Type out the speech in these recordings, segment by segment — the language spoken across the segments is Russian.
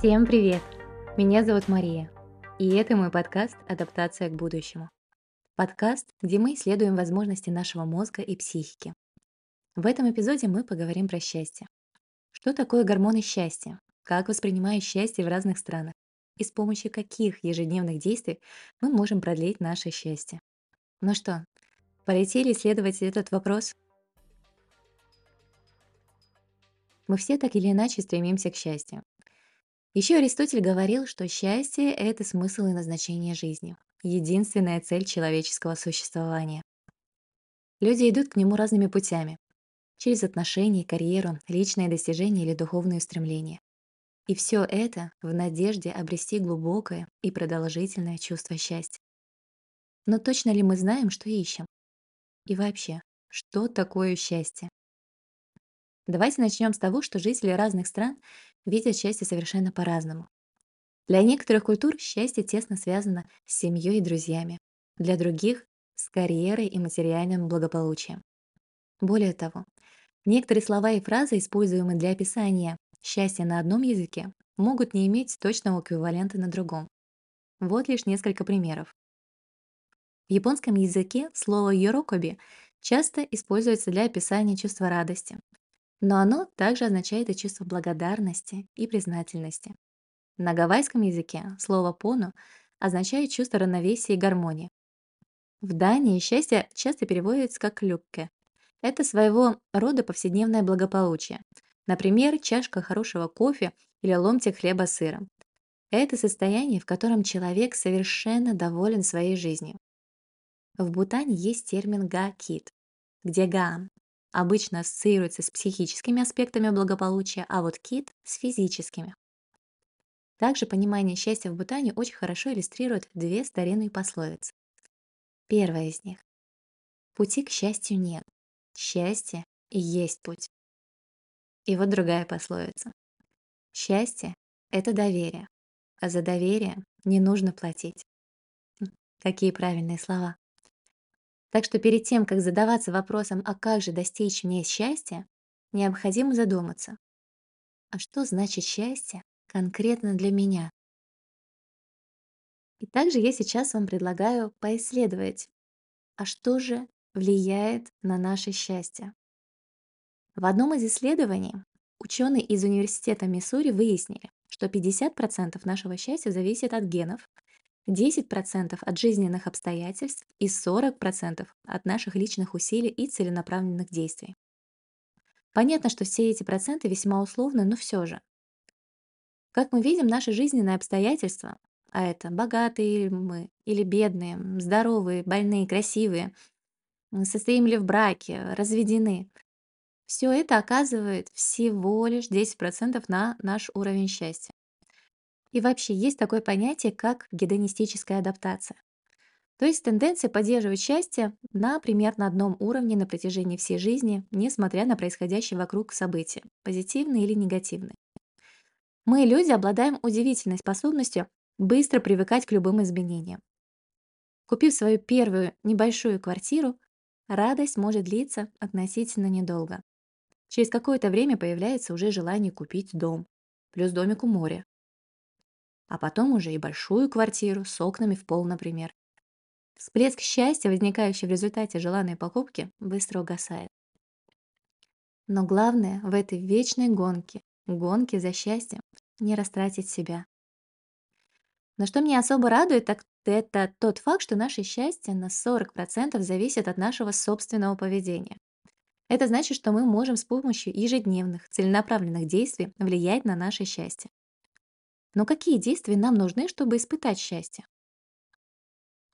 Всем привет! Меня зовут Мария, и это мой подкаст «Адаптация к будущему». Подкаст, где мы исследуем возможности нашего мозга и психики. В этом эпизоде мы поговорим про счастье. Что такое гормоны счастья? Как воспринимают счастье в разных странах? И с помощью каких ежедневных действий мы можем продлить наше счастье? Ну что, полетели исследовать этот вопрос? Мы все так или иначе стремимся к счастью. Еще Аристотель говорил, что счастье– это смысл и назначение жизни, единственная цель человеческого существования. Люди идут к нему разными путями. Через отношения, карьеру, личные достижения или духовные устремления. И все это в надежде обрести глубокое и продолжительное чувство счастья. Но точно ли мы знаем, что ищем? И вообще, что такое счастье? Давайте начнем с того, что жители разных стран видят счастье совершенно по-разному. Для некоторых культур счастье тесно связано с семьей и друзьями, для других — с карьерой и материальным благополучием. Более того, некоторые слова и фразы, используемые для описания счастья на одном языке, могут не иметь точного эквивалента на другом. Вот лишь несколько примеров. В японском языке слово «йорокоби» часто используется для описания чувства радости, но оно также означает и чувство благодарности и признательности. На гавайском языке слово «пону» означает чувство равновесия и гармонии. В Дании счастье часто переводится как «люкке». Это своего рода повседневное благополучие. Например, чашка хорошего кофе или ломтик хлеба с сыром. Это состояние, в котором человек совершенно доволен своей жизнью. В Бутане есть термин «га-кит», где «га» обычно ассоциируется с психическими аспектами благополучия, а вот кит– с физическими. Также понимание счастья в Бутане очень хорошо иллюстрирует две старинные пословицы. Первая из них. Пути к счастью нет. Счастье и есть путь. И вот другая пословица. Счастье – это доверие, а за доверие не нужно платить. Какие правильные слова. Так что перед тем, как задаваться вопросом, а как же достичь мне счастья, необходимо задуматься, а что значит счастье конкретно для меня? И также я сейчас вам предлагаю поисследовать, а что же влияет на наше счастье. В одном из исследований ученые из Университета Миссури выяснили, что 50% нашего счастья зависит от генов, 10% от жизненных обстоятельств и 40% от наших личных усилий и целенаправленных действий. Понятно, что все эти проценты весьма условны, но все же. Как мы видим, наши жизненные обстоятельства, а это богатые мы или бедные, здоровые, больные, красивые, состоим ли в браке, разведены, все это оказывает всего лишь 10% на наш уровень счастья. И вообще есть такое понятие, как гедонистическая адаптация. То есть тенденция поддерживать счастье на примерно одном уровне на протяжении всей жизни, несмотря на происходящие вокруг события, позитивные или негативные. Мы, люди, обладаем удивительной способностью быстро привыкать к любым изменениям. Купив свою первую небольшую квартиру, радость может длиться относительно недолго. Через какое-то время появляется уже желание купить дом, плюс домик у моря, а потом уже и большую квартиру с окнами в пол, например. Всплеск счастья, возникающий в результате желанной покупки, быстро угасает. Но главное в этой вечной гонке, гонке за счастьем, не растратить себя. Но что меня особо радует, так это тот факт, что наше счастье на 40% зависит от нашего собственного поведения. Это значит, что мы можем с помощью ежедневных, целенаправленных действий влиять на наше счастье. Но какие действия нам нужны, чтобы испытать счастье?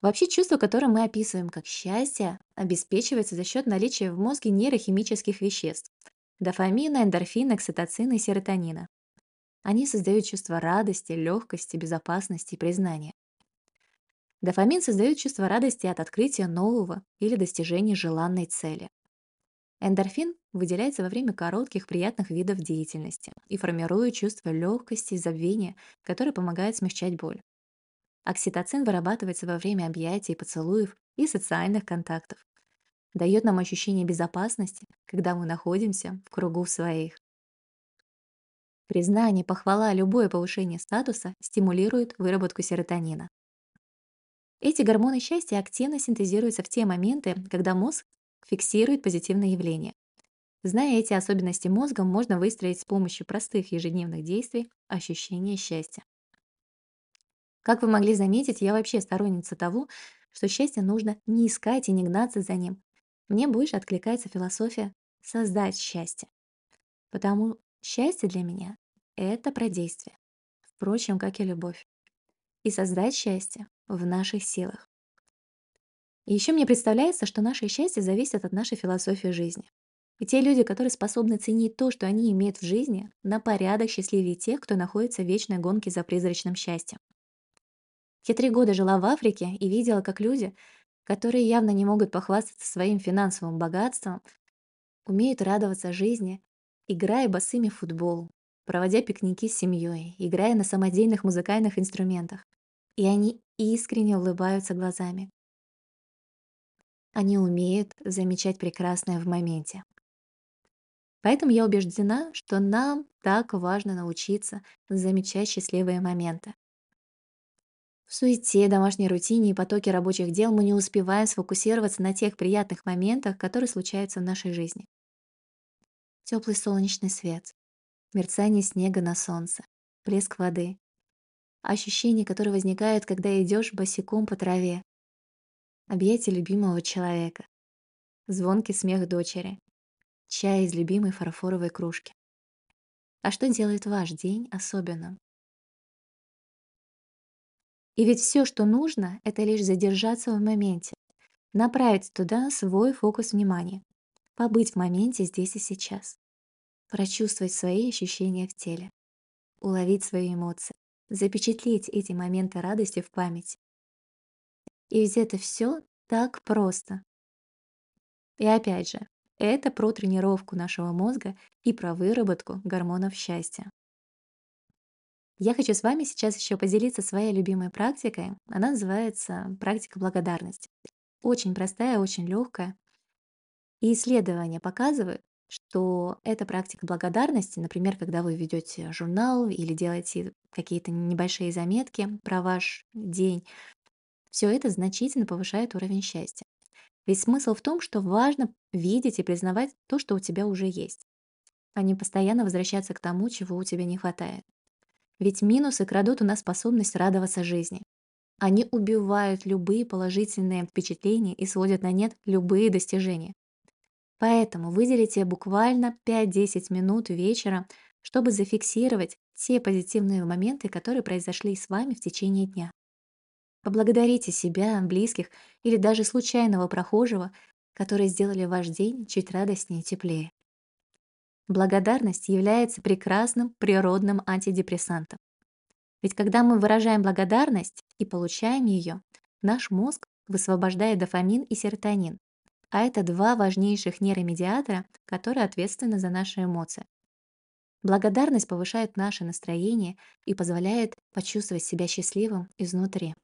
Вообще чувство, которое мы описываем как счастье, обеспечивается за счет наличия в мозге нейрохимических веществ – дофамина, эндорфина, окситоцина и серотонина. Они создают чувство радости, легкости, безопасности и признания. Дофамин создает чувство радости от открытия нового или достижения желанной цели. Эндорфин выделяется во время коротких приятных видов деятельности и формирует чувство легкости и забвения, которое помогает смягчать боль. Окситоцин вырабатывается во время объятий, поцелуев и социальных контактов. Дает нам ощущение безопасности, когда мы находимся в кругу своих. Признание, похвала, любое повышение статуса стимулирует выработку серотонина. Эти гормоны счастья активно синтезируются в те моменты, когда мозг фиксирует позитивные явления. Зная эти особенности мозга, можно выстроить с помощью простых ежедневных действий ощущение счастья. Как вы могли заметить, я вообще сторонница того, что счастье нужно не искать и не гнаться за ним. Мне больше откликается философия создать счастье. Потому счастье для меня– это про действие. Впрочем, как и любовь. И создать счастье в наших силах. Еще мне представляется, что наше счастье зависит от нашей философии жизни. И те люди, которые способны ценить то, что они имеют в жизни, на порядок счастливее тех, кто находится в вечной гонке за призрачным счастьем. Я три года жила в Африке и видела, как люди, которые явно не могут похвастаться своим финансовым богатством, умеют радоваться жизни, играя босыми в футбол, проводя пикники с семьей, играя на самодельных музыкальных инструментах. И они искренне улыбаются глазами. Они умеют замечать прекрасное в моменте. Поэтому я убеждена, что нам так важно научиться замечать счастливые моменты. В суете, домашней рутине и потоке рабочих дел мы не успеваем сфокусироваться на тех приятных моментах, которые случаются в нашей жизни. Теплый солнечный свет, мерцание снега на солнце, плеск воды, ощущение, которое возникает, когда идешь босиком по траве, объятие любимого человека, звонкий смех дочери, чай из любимой фарфоровой кружки. А что делает ваш день особенным? И ведь все, что нужно, это лишь задержаться в моменте, направить туда свой фокус внимания, побыть в моменте здесь и сейчас, прочувствовать свои ощущения в теле, уловить свои эмоции, запечатлеть эти моменты радости в памяти. И ведь это все так просто. И опять же, это про тренировку нашего мозга и про выработку гормонов счастья. Я хочу с вами сейчас еще поделиться своей любимой практикой. Она называется практика благодарности. Очень простая, очень легкая. И исследования показывают, что эта практика благодарности, например, когда вы ведете журнал или делаете какие-то небольшие заметки про ваш день, все это значительно повышает уровень счастья. Ведь смысл в том, что важно видеть и признавать то, что у тебя уже есть, а не постоянно возвращаться к тому, чего у тебя не хватает. Ведь минусы крадут у нас способность радоваться жизни. Они убивают любые положительные впечатления и сводят на нет любые достижения. Поэтому выделите буквально 5-10 минут вечера, чтобы зафиксировать те позитивные моменты, которые произошли с вами в течение дня. Поблагодарите себя, близких или даже случайного прохожего, которые сделали ваш день чуть радостнее и теплее. Благодарность является прекрасным природным антидепрессантом. Ведь когда мы выражаем благодарность и получаем ее, наш мозг высвобождает дофамин и серотонин, а это два важнейших нейромедиатора, которые ответственны за наши эмоции. Благодарность повышает наше настроение и позволяет почувствовать себя счастливым изнутри.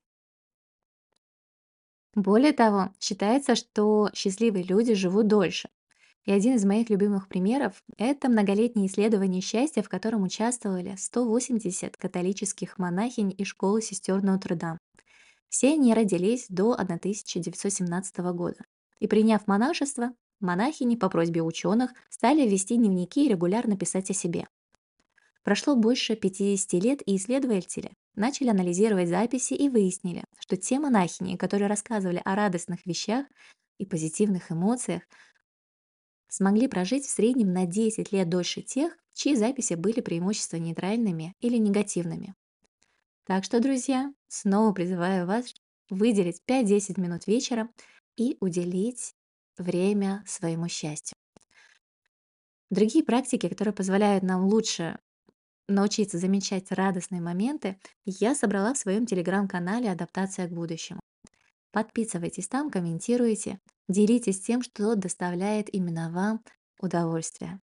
Более того, считается, что счастливые люди живут дольше, и один из моих любимых примеров– это многолетнее исследование счастья, в котором участвовали 180 католических монахинь из школы сестер Нотр-Дам. Все они родились до 1917 года. И приняв монашество, монахини по просьбе ученых стали вести дневники и регулярно писать о себе. Прошло больше 50 лет, и исследователи начали анализировать записи и выяснили, что те монахини, которые рассказывали о радостных вещах и позитивных эмоциях, смогли прожить в среднем на 10 лет дольше тех, чьи записи были преимущественно нейтральными или негативными. Так что, друзья, снова призываю вас выделить 5-10 минут вечера и уделить время своему счастью. Другие практики, которые позволяют нам лучше научиться замечать радостные моменты, я собрала в своем телеграм-канале «Адаптация к будущему». Подписывайтесь там, комментируйте, делитесь тем, что доставляет именно вам удовольствие.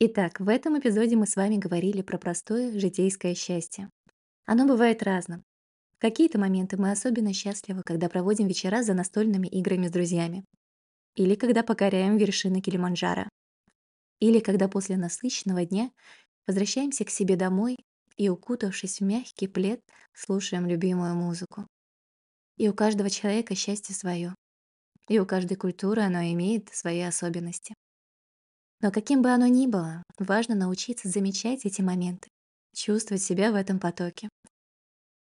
Итак, в этом эпизоде мы с вами говорили про простое житейское счастье. Оно бывает разным. В какие-то моменты мы особенно счастливы, когда проводим вечера за настольными играми с друзьями. Или когда покоряем вершины Килиманджаро. Или когда после насыщенного дня Возвращаемся к себе домой и, укутавшись в мягкий плед, слушаем любимую музыку. И у каждого человека счастье свое, и у каждой культуры оно имеет свои особенности. Но каким бы оно ни было, важно научиться замечать эти моменты, чувствовать себя в этом потоке.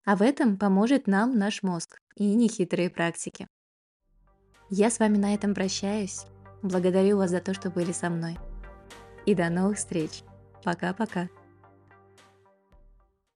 А в этом поможет нам наш мозг и нехитрые практики. Я с вами на этом прощаюсь. Благодарю вас за то, что были со мной. И до новых встреч. Пока-пока.